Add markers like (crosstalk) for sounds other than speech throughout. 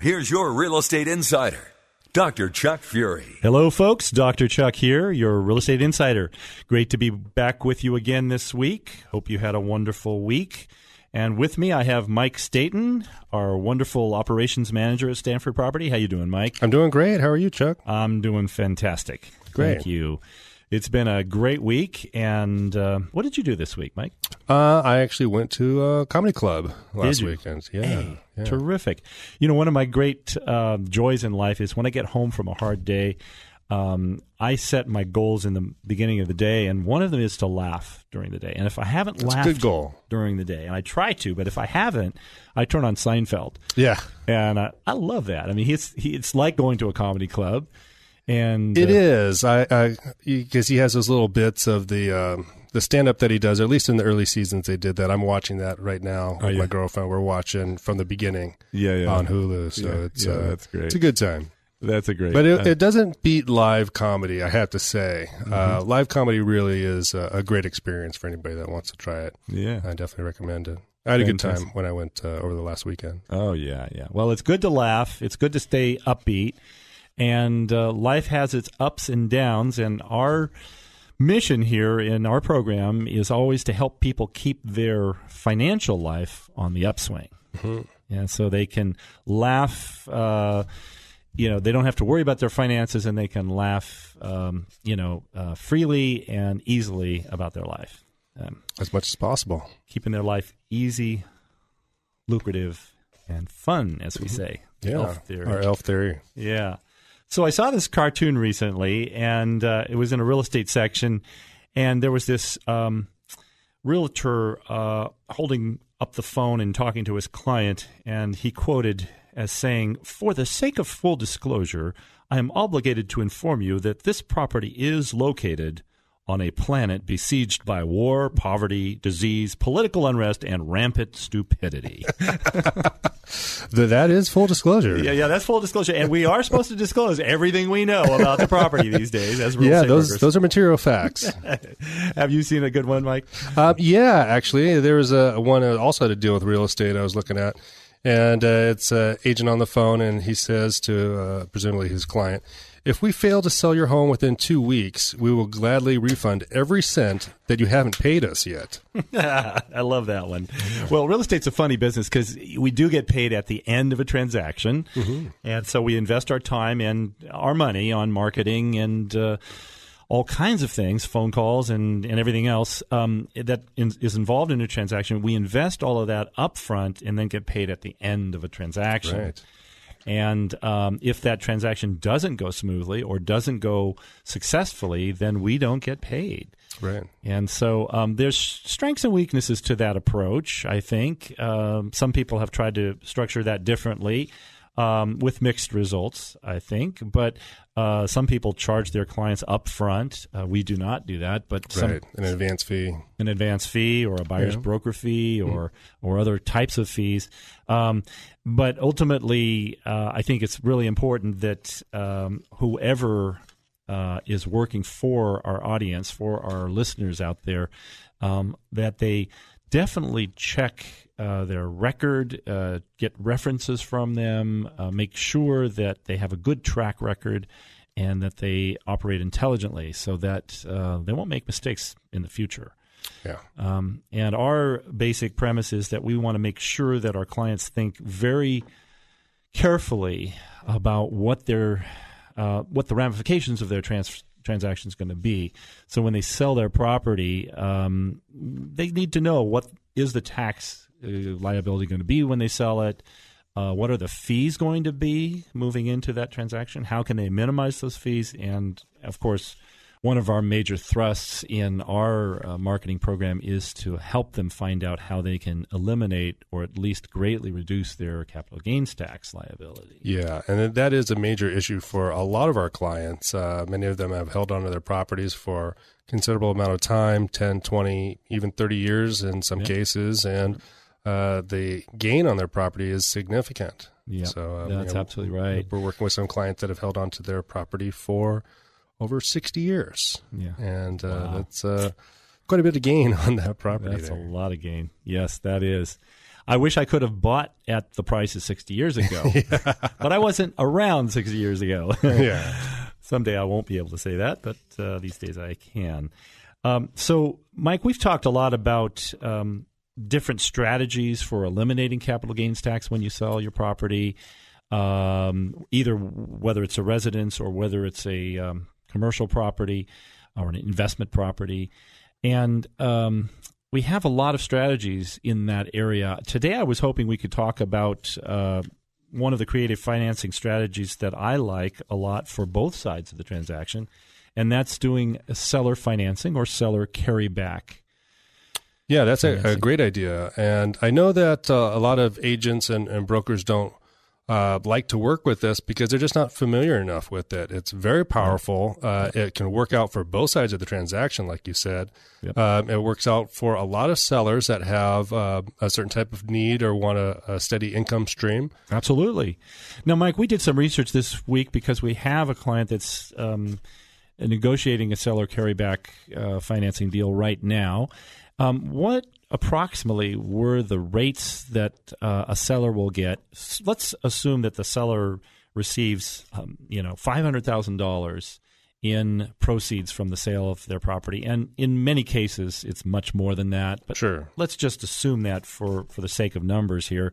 here's your real estate insider, Dr. Chuck Fury. Hello, folks. Dr. Chuck here, your real estate insider. Great to be back with you again this week. Hope you had a wonderful week. And with me, I have Mike Staten, our wonderful operations manager at Stanford Property. How you doing, Mike? I'm doing great. How are you, Chuck? I'm doing fantastic. Great. Thank you. It's been a great week. And uh, what did you do this week, Mike? Uh, I actually went to a comedy club last weekend. Yeah, Hey, yeah. terrific. You know, one of my great uh, joys in life is when I get home from a hard day. Um, I set my goals in the beginning of the day, and one of them is to laugh during the day. And if I haven't That's laughed good goal. during the day, and I try to, but if I haven't, I turn on Seinfeld, Yeah, and uh, I love that. I mean, it's he, it's like going to a comedy club, and it uh, is. I because he has those little bits of the um, the stand up that he does. Or at least in the early seasons, they did that. I'm watching that right now with Oh, yeah. my girlfriend. We're watching from the beginning Yeah, yeah. on Hulu. So Yeah, it's yeah, uh, that's great. It's a good time. That's a great. But it, uh, it doesn't beat live comedy, I have to say. Mm-hmm. Uh, live comedy really is a, a great experience for anybody that wants to try it. yeah. I definitely recommend it. I had a good time when I went uh, over the last weekend. Oh yeah, yeah. Well, it's good to laugh. It's good to stay upbeat, and uh, life has its ups and downs. And our mission here in our program is always to help people keep their financial life on the upswing, and so they can laugh. Uh, you know, they don't have to worry about their finances, and they can laugh. Um, you know, uh, freely and easily about their life. Um, As much as possible. keeping their life easy, lucrative, and fun, as we say. Yeah. Elf theory. Our elf theory. Yeah. So I saw this cartoon recently, and uh, it was in a real estate section, and there was this um, realtor uh, holding up the phone and talking to his client, and he quoted as saying, "For the sake of full disclosure, I am obligated to inform you that this property is located." On a planet besieged by war, poverty, disease, political unrest, and rampant stupidity. (laughs) that is full disclosure. Yeah, yeah, that's full disclosure, and we are supposed to disclose everything we know about the property (laughs) these days as real Yeah, those those are material facts. (laughs) Have you seen a good one, Mike? um, yeah, actually, there was a one uh, also to deal with real estate. I was looking at, and uh, it's an agent on the phone, and he says to uh, presumably his client, "If we fail to sell your home within two weeks, we will gladly refund every cent that you haven't paid us yet." (laughs) I love that one. Well, real estate's a funny business because we do get paid at the end of a transaction, and so we invest our time and our money on marketing and. Uh, all kinds of things, phone calls and, and everything else um, that in, is involved in a transaction. We invest all of that up front and then get paid at the end of a transaction. Right. And um, if that transaction doesn't go smoothly or doesn't go successfully, then we don't get paid. Right. And so um, there's strengths and weaknesses to that approach, I think. Um, some people have tried to structure that differently um, with mixed results, I think. But uh, some people charge their clients up front. Uh, we do not do that, but some, Right. An advance fee. an advance fee or a buyer's Yeah. broker fee or or other types of fees. Um, but ultimately, uh, I think it's really important that um, whoever uh, is working for our audience, for our listeners out there, um, that they definitely check uh, their record, uh, get references from them, uh, make sure that they have a good track record, and that they operate intelligently so that uh, they won't make mistakes in the future. Yeah. Um, and our basic premise is that we want to make sure that our clients think very carefully about what their uh, what the ramifications of their trans- transaction is going to be. So when they sell their property, um, they need to know what is the tax liability going to be when they sell it. Uh, what are the fees going to be moving into that transaction? How can they minimize those fees? And of course, one of our major thrusts in our uh, marketing program is to help them find out how they can eliminate or at least greatly reduce their capital gains tax liability. Yeah, and that is a major issue for a lot of our clients. Uh, many of them have held onto their properties for considerable amount of time 10, 20, even 30 years in some yeah. cases. And uh, the gain on their property is significant. Yeah, so, um, that's you know, absolutely right. We're working with some clients that have held onto their property for over 60 years. Yeah. And uh, wow. that's uh, quite a bit of gain (laughs) on that property. That's there. a lot of gain. Yes, that is. I wish I could have bought at the prices 60 years ago, (laughs) yeah. (laughs) but I wasn't around 60 years ago. yeah. Someday I won't be able to say that, but uh, these days I can. Um, so, Mike, we've talked a lot about um, different strategies for eliminating capital gains tax when you sell your property, um, either whether it's a residence or whether it's a um, commercial property or an investment property. And um, we have a lot of strategies in that area. Today, I was hoping we could talk about uh, one of the creative financing strategies that I like a lot for both sides of the transaction, and that's doing seller financing or seller carryback. Yeah, that's a, a, great idea. And I know that uh, a lot of agents and, and brokers don't uh, like to work with this because they're just not familiar enough with it. It's very powerful. Uh, it can work out for both sides of the transaction, like you said. Yep. Um, it works out for a lot of sellers that have uh, a certain type of need or want a, a, steady income stream. Absolutely. Now, Mike, we did some research this week because we have a client that's um, negotiating a seller carryback uh, financing deal right now. Um, what approximately were the rates that uh, a seller will get? Let's assume that the seller receives, um, you know, five hundred thousand dollars in proceeds from the sale of their property, and in many cases, it's much more than that. But sure, let's just assume that for for the sake of numbers here.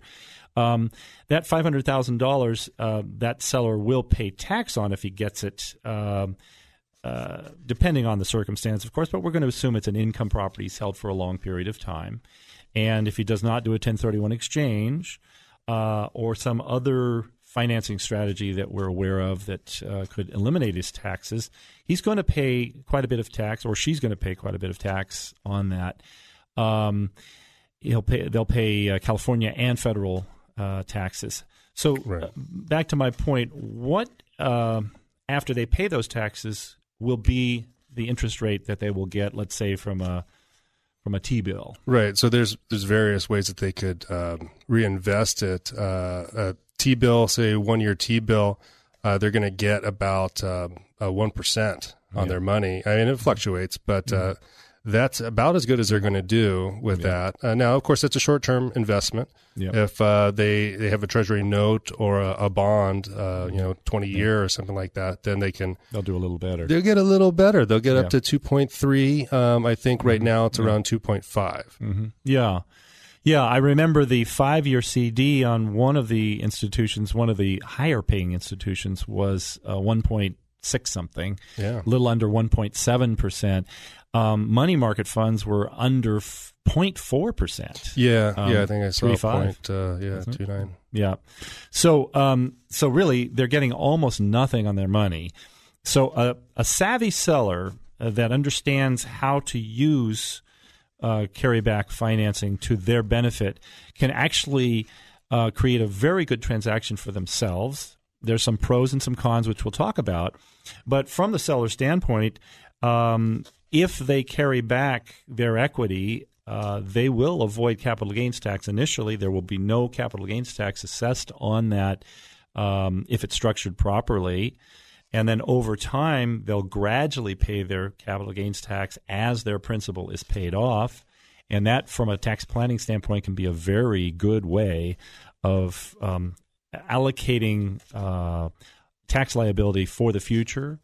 Um, that five hundred thousand uh, dollars, that seller will pay tax on if he gets it. Um, uh, depending on the circumstance, of course, but we're going to assume it's an income property he's held for a long period of time. And if he does not do a 1031 exchange uh, or some other financing strategy that we're aware of that uh, could eliminate his taxes, he's going to pay quite a bit of tax, or she's going to pay quite a bit of tax on that. Um, he'll pay. They'll pay uh, California and federal uh, taxes. So right. back to my point, what after they pay those taxes will be the interest rate that they will get, let's say, from a from a T bill. Right. So there's there's various ways that they could um, reinvest it. Uh, a T bill, say one year T bill, uh, they're going to get about um, one on yeah. their money. I mean, it fluctuates, but mm-hmm. That's about as good as they're going to do with yeah. that. Uh, now, of course, it's a short term investment. Yep. If uh, they they have a treasury note or a, a bond, uh, you know, twenty year or something like that, then they can they'll do a little better. They'll get a little better. They'll get yeah. up to two point three. Um, I think right mm-hmm. now it's yeah. around two point five. Mm-hmm. Yeah. Yeah, I remember the five year CD on one of the institutions, one of the higher paying institutions, was uh, 1.6 something, yeah. a little under 1.7%. Um, money market funds were under 0.4 percent. Yeah, um, yeah, I think I saw three, point, uh, yeah, two nine. Yeah, so um, so really, they're getting almost nothing on their money. So a, a savvy seller uh, that understands how to use uh, carryback financing to their benefit can actually uh, create a very good transaction for themselves. There's some pros and some cons, which we'll talk about. But from the seller standpoint, um, if they carry back their equity, uh, they will avoid capital gains tax initially. There will be no capital gains tax assessed on that um, if it's structured properly. And then over time, they'll gradually pay their capital gains tax as their principal is paid off. And that, from a tax planning standpoint, can be a very good way of um, allocating uh, tax liability for the future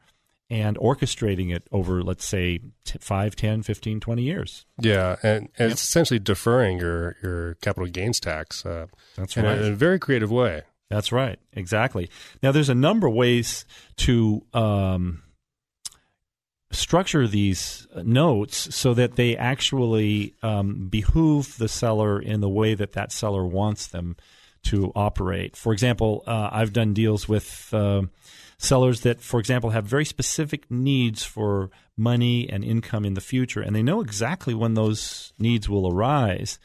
and orchestrating it over, let's say, t- 5, 10, 15, 20 years. Yeah, and, and yep. it's essentially deferring your, your capital gains tax. Uh, That's right. In a, in a very creative way. That's right. Exactly. Now, there's a number of ways to um, structure these notes so that they actually um, behoove the seller in the way that that seller wants them to operate. For example, uh, I've done deals with uh, sellers that, for example, have very specific needs for money and income in the future, and they know exactly when those needs will arise.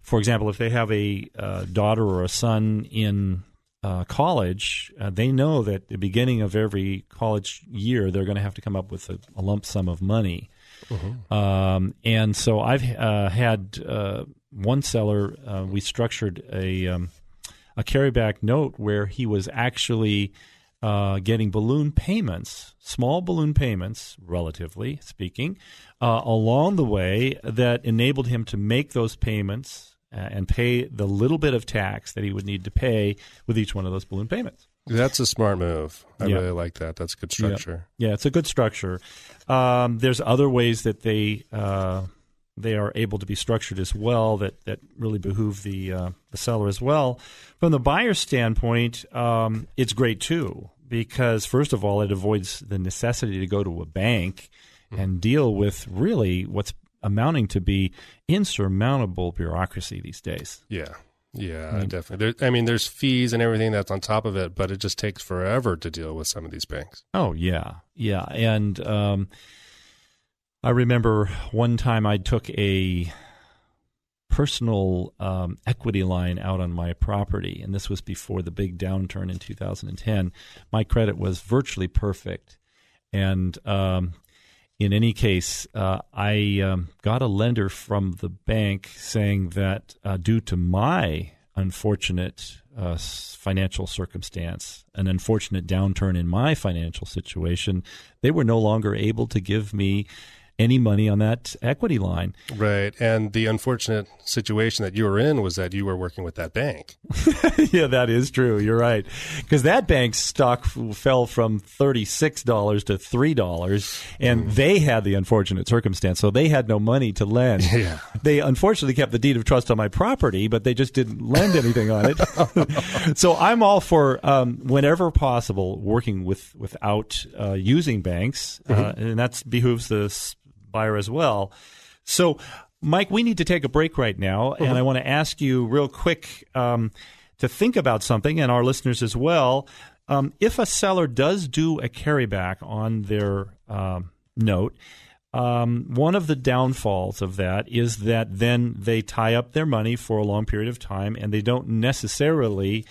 For example, if they have a uh, daughter or a son in uh, college, uh, they know that at the beginning of every college year they're going to have to come up with a, a lump sum of money. Mm-hmm. Um, and so I've uh, had uh, one seller. Uh, we structured a um, a carryback note where he was actually uh, getting balloon payments, small balloon payments, relatively speaking, along the way that enabled him to make those payments uh, and pay the little bit of tax that he would need to pay with each one of those balloon payments. That's a smart move. I yeah. really like that. That's a good structure. Yeah, yeah it's a good structure. Um, there's other ways that they uh, they are able to be structured as well that, that really behoove the uh, the seller as well. From the buyer's standpoint, um, it's great too because first of all, it avoids the necessity to go to a bank mm-hmm. and deal with really what's amounting to be insurmountable bureaucracy these days. Yeah. Yeah, I mean, definitely. There, I mean, there's fees and everything that's on top of it, but it just takes forever to deal with some of these banks. Oh yeah, yeah. And um, I remember one time I took a personal um, equity line out on my property, and this was before the big downturn in 2010. My credit was virtually perfect, and um, in any case, uh, I um, got a lender from the bank saying that uh, due to my unfortunate uh, financial circumstance, an unfortunate downturn in my financial situation, they were no longer able to give me any money on that equity line. Right. And the unfortunate situation that you were in was that you were working with that bank. (laughs) yeah, that is true. You're right. Because that bank's stock fell from $36 to $3, and mm. they had the unfortunate circumstance. So they had no money to lend. (laughs) Yeah. They unfortunately kept the deed of trust on my property, but they just didn't lend anything on it. (laughs) so I'm all for, um, whenever possible, working with without uh, using banks, uh, mm-hmm. and that behooves the buyer as well. So, Mike, we need to take a break right now, mm-hmm. and I want to ask you real quick um, to think about something, and our listeners as well. Um, if a seller does do a carryback on their um, note, um, one of the downfalls of that is that then they tie up their money for a long period of time, and they don't necessarily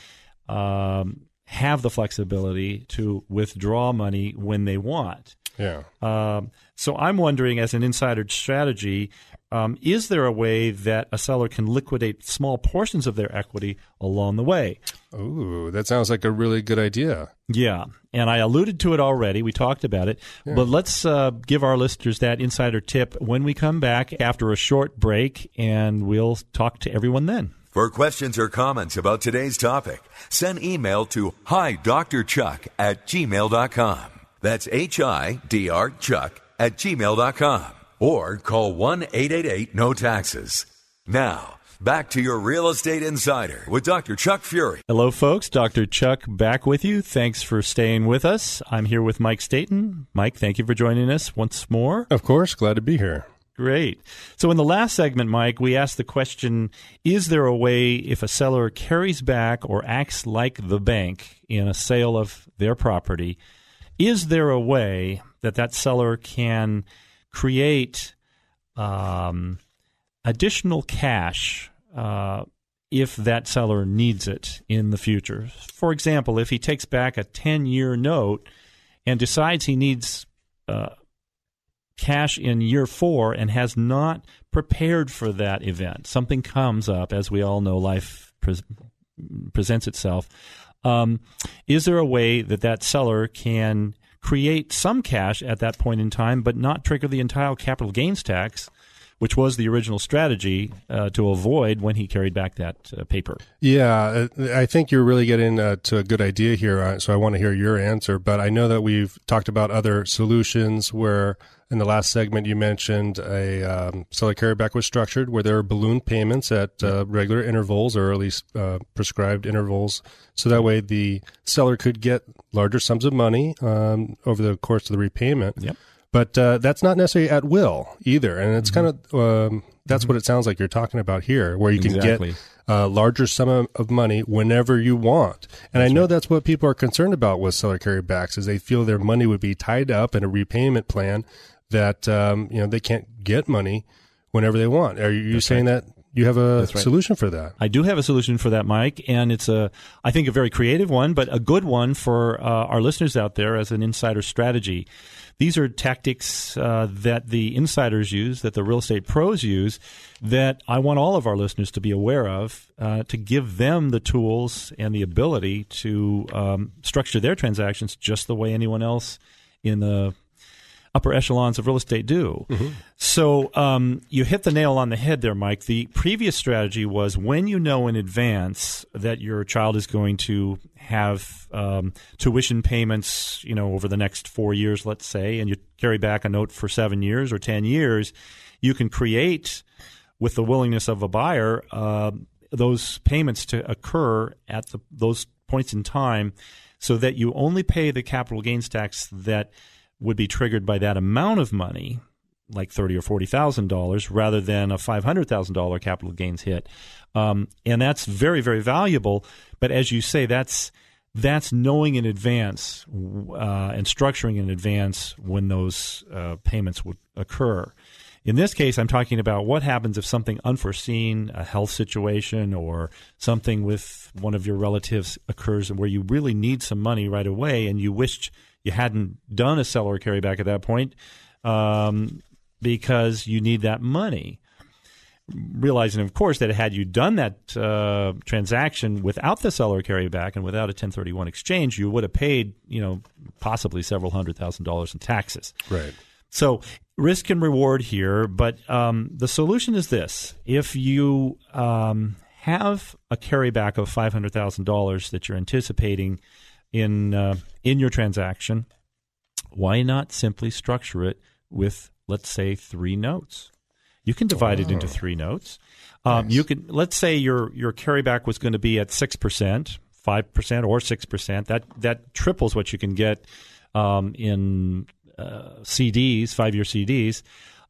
um, have the flexibility to withdraw money when they want. Yeah. Um, so I'm wondering, as an insider strategy, um, is there a way that a seller can liquidate small portions of their equity along the way? Ooh, that sounds like a really good idea. Yeah, and I alluded to it already. We talked about it, yeah. but let's uh, give our listeners that insider tip when we come back after a short break, and we'll talk to everyone then. For questions or comments about today's topic, send email to hi, Dr. Chuck at gmail.com. That's H-I-D-R Chuck at gmail.com. Or call 1-888-NO-TAXES. Now, back to your Real Estate Insider with Dr. Chuck Fury. Hello, folks. Dr. Chuck back with you. Thanks for staying with us. I'm here with Mike Staten. Mike, thank you for joining us once more. Of course. Glad to be here. Great. So, in the last segment, Mike, we asked the question Is there a way if a seller carries back or acts like the bank in a sale of their property is there a way that that seller can create um, additional cash uh, if that seller needs it in the future? For example, if he takes back a 10 year note and decides he needs uh, cash in year four and has not prepared for that event, something comes up, as we all know, life pre- presents itself. Um, is there a way that that seller can create some cash at that point in time, but not trigger the entire capital gains tax which was the original strategy uh, to avoid when he carried back that uh, paper. Yeah, uh, I think you're really getting uh, to a good idea here. uh, So I want to hear your answer. But I know that we've talked about other solutions where in the last segment you mentioned a um, seller carryback was structured where there are balloon payments at uh, regular intervals or at least uh, prescribed intervals. So that way the seller could get larger sums of money um, over the course of the repayment. Yep. But uh, that's not necessarily at will either. And it's kind of, um, that's what it sounds like you're talking about here, where you can Exactly. get a larger sum of- money whenever you want. And I know that's what people are concerned about with seller carrybacks is they feel their money would be tied up in a repayment plan that, um, you know, they can't get money whenever they want. Are you saying that you have a right. solution for that? I do have a solution for that, Mike, and it's a, I think, a very creative one, but a good one for uh, our listeners out there as an insider strategy. These are tactics uh, that the insiders use, that the real estate pros use, that I want all of our listeners to be aware of, uh, to give them the tools and the ability to um, structure their transactions just the way anyone else in the upper echelons of real estate do. So um, you hit the nail on the head there, Mike. The previous strategy was when you know in advance that your child is going to have um, tuition payments, you know, over the next four years, let's say, and you carry back a note for seven years or ten years, you can create with the willingness of a buyer uh, those payments to occur at the, those points in time so that you only pay the capital gains tax that would be triggered by that amount of money like thirty or forty thousand dollars rather than a five hundred thousand dollar capital gains hit, um, and that's very very valuable. But as you say, that's that's knowing in advance uh, and structuring in advance when those uh, payments would occur. In this case, I'm talking about what happens if something unforeseen, a health situation, or something with one of your relatives occurs where you really need some money right away and you wished you hadn't done a seller carryback at that point um, because you need that money. Realizing, of course, that had you done that uh, transaction without the seller carryback and without a 1031 exchange, you would have paid, you know, possibly several hundred thousand dollars in taxes. Right. So risk and reward here, but um, the solution is this: if you um, have a carryback of five hundred thousand dollars that you're anticipating in uh, in your transaction, why not simply structure it with, let's say, three notes? You can divide it into three notes. Um, You can let's say your your carryback was going to be at six percent, five percent, or six percent. That that triples what you can get um, in uh, CDs, five year CDs.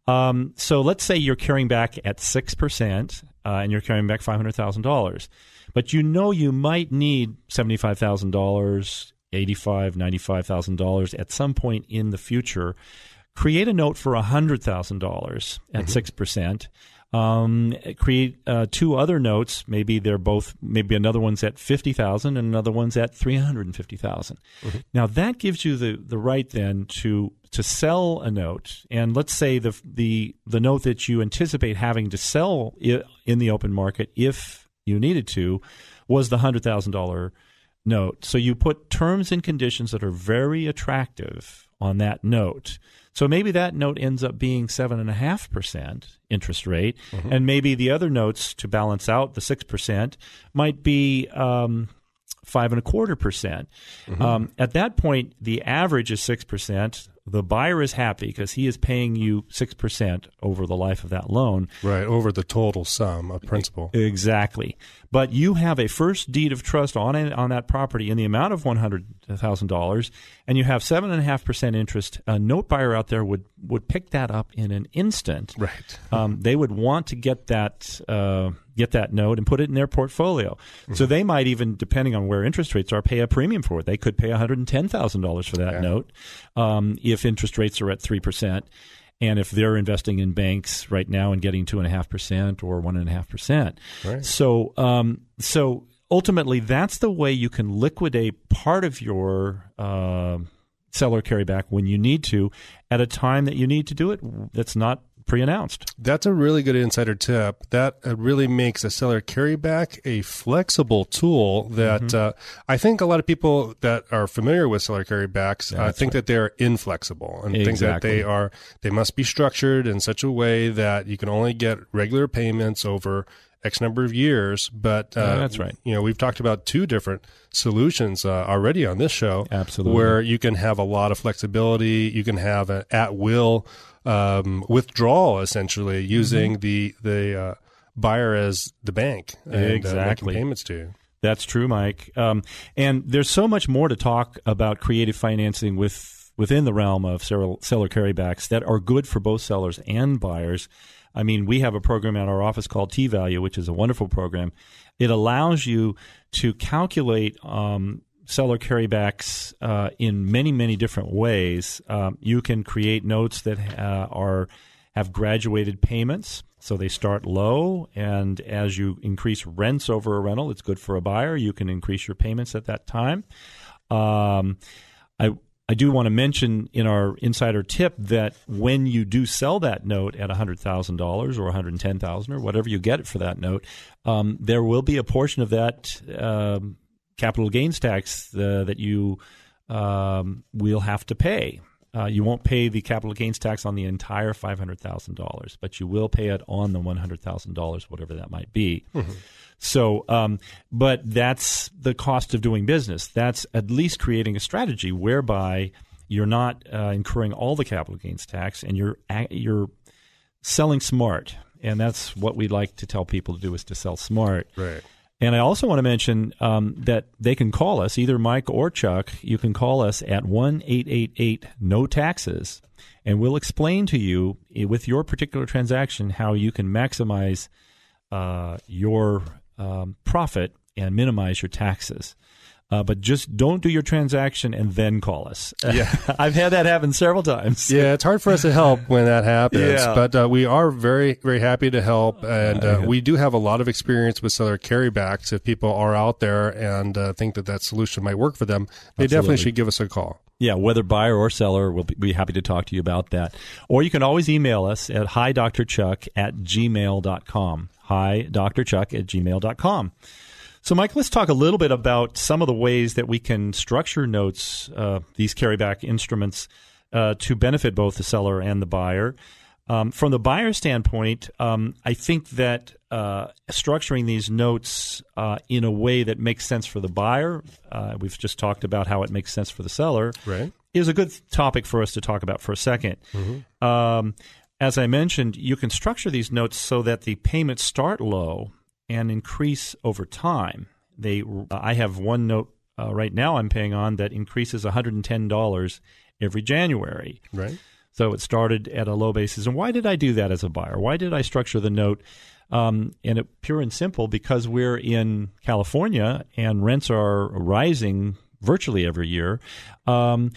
Um, so let's say you're carrying back at six percent, uh, and you're carrying back five hundred thousand dollars, but you know you might need seventy five thousand dollars, eighty five, ninety five thousand dollars at some point in the future. Create a note for hundred thousand dollars at 6 percent. Um, create uh, two other notes. Maybe they're both. Maybe another one's at fifty thousand, and another one's at three hundred and fifty Now that gives you the the right then to to sell a note. And let's say the the the note that you anticipate having to sell in the open market, if you needed to, was the hundred thousand dollar note. So you put terms and conditions that are very attractive on that note. So maybe that note ends up being seven and a half percent interest rate, and maybe the other notes to balance out the six percent might be um, five and a quarter percent. Um, at that point, the average is six percent. The buyer is happy because he is paying you six percent over the life of that loan. Right. Over the total sum of principal. Exactly. But you have a first deed of trust on it, on that property in the amount of one hundred thousand dollars, and you have seven and a half percent interest. A note buyer out there would would pick that up in an instant. Right. (laughs) Um, they would want to get that uh, get that note and put it in their portfolio. So they might even, depending on where interest rates are, pay a premium for it. They could pay one hundred and ten thousand dollars for that note um, if interest rates are at three percent. And if they're investing in banks right now and getting two and a half percent or one and a half percent, Right. so um, so ultimately, that's the way you can liquidate part of your uh, seller carryback when you need to, at a time that you need to do it. That's not pre-announced. That's a really good insider tip. That uh, really makes a seller carryback a flexible tool that mm-hmm. uh, I think a lot of people that are familiar with seller carrybacks uh, think right. that they're inflexible and exactly. think that they are they must be structured in such a way that you can only get regular payments over X number of years. But uh, yeah, that's right. You know, we've talked about two different solutions uh, already on this show. Absolutely, where you can have a lot of flexibility. You can have an at will um, withdrawal, essentially using mm-hmm. the the uh, buyer as the bank and uh, exactly payments to. That's true, Mike. Um, and there's so much more to talk about creative financing with within the realm of seller, seller carrybacks that are good for both sellers and buyers. I mean, we have a program at our office called T Value, which is a wonderful program. It allows you to calculate um, seller carrybacks uh, in many, many different ways. Um, you can create notes that uh, are have graduated payments, so they start low, and as you increase rents over a rental, it's good for a buyer. You can increase your payments at that time. Um, I I do want to mention in our insider tip that when you do sell that note at $100,000 or 110,000 or whatever you get for that note, um, there will be a portion of that um, capital gains tax uh, that you um, will have to pay. Uh, you won't pay the capital gains tax on the entire $500,000, but you will pay it on the $100,000, whatever that might be. Mm-hmm. So, um, but that's the cost of doing business. That's at least creating a strategy whereby you're not uh, incurring all the capital gains tax, and you're you're selling smart. And that's what we like to tell people to do is to sell smart. Right. And I also want to mention um, that they can call us, either Mike or Chuck. You can call us at one eight eight eight no taxes, and we'll explain to you eh, with your particular transaction how you can maximize uh, your um, profit and minimize your taxes. Uh, but just don't do your transaction and then call us. Yeah, (laughs) I've had that happen several times. Yeah, it's hard for us to help when that happens. Yeah. but uh, we are very, very happy to help, and uh, we do have a lot of experience with seller carrybacks. If people are out there and uh, think that that solution might work for them, they Absolutely. definitely should give us a call. Yeah, whether buyer or seller, we'll be happy to talk to you about that. Or you can always email us at hi, Dr. Chuck at gmail.com hi, Dr. Chuck at gmail.com. So, Mike, let's talk a little bit about some of the ways that we can structure notes, uh, these carryback instruments, uh, to benefit both the seller and the buyer. Um, from the buyer standpoint, um, I think that uh, structuring these notes uh, in a way that makes sense for the buyer, uh, we've just talked about how it makes sense for the seller, right. is a good topic for us to talk about for a 2nd mm-hmm. um, as I mentioned, you can structure these notes so that the payments start low and increase over time. They, uh, I have one note uh, right now I'm paying on that increases $110 every January. Right. So it started at a low basis. And why did I do that as a buyer? Why did I structure the note? Um, and it, pure and simple, because we're in California and rents are rising virtually every year. Um,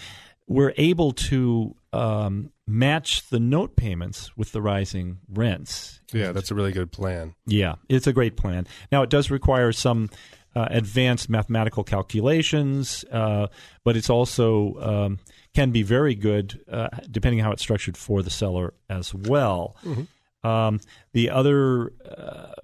we're able to um, match the note payments with the rising rents. Yeah, that's a really good plan. Yeah, it's a great plan. Now, it does require some uh, advanced mathematical calculations, uh, but it's also um, can be very good uh, depending how it's structured for the seller as well. Mm-hmm. Um, the other uh,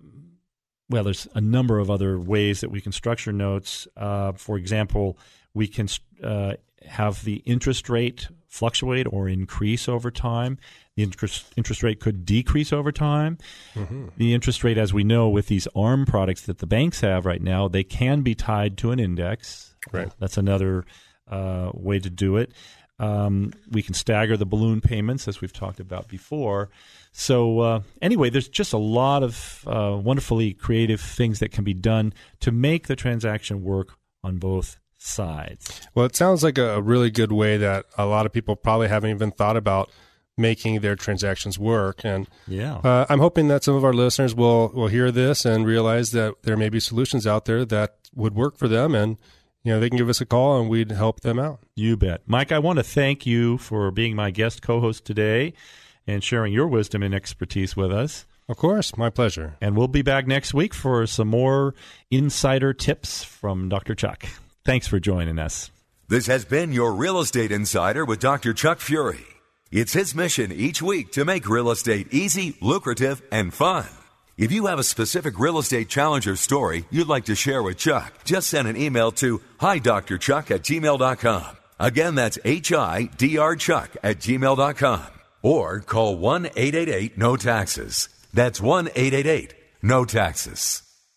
well, there's a number of other ways that we can structure notes. Uh, for example, we can uh, have the interest rate fluctuate or increase over time. The interest interest rate could decrease over time. Mm-hmm. The interest rate, as we know, with these ARM products that the banks have right now, they can be tied to an index. Right. That's another uh, way to do it. Um, we can stagger the balloon payments, as we've talked about before. So, uh, anyway, there's just a lot of uh, wonderfully creative things that can be done to make the transaction work on both sides. Well, it sounds like a really good way that a lot of people probably haven't even thought about making their transactions work. And yeah, uh, I'm hoping that some of our listeners will will hear this and realize that there may be solutions out there that would work for them, and you know they can give us a call and we'd help them out. You bet, Mike. I want to thank you for being my guest co-host today and sharing your wisdom and expertise with us. Of course, my pleasure. And we'll be back next week for some more insider tips from Dr. Chuck. Thanks for joining us. This has been your Real Estate Insider with Dr. Chuck Fury. It's his mission each week to make real estate easy, lucrative, and fun. If you have a specific real estate challenger story you'd like to share with Chuck, just send an email to hi Dr. Chuck at gmail.com. Again, that's H-I-D-R Chuck at gmail.com. Or call 1-888-NO-TAXES. That's 1-888-NO TAXES.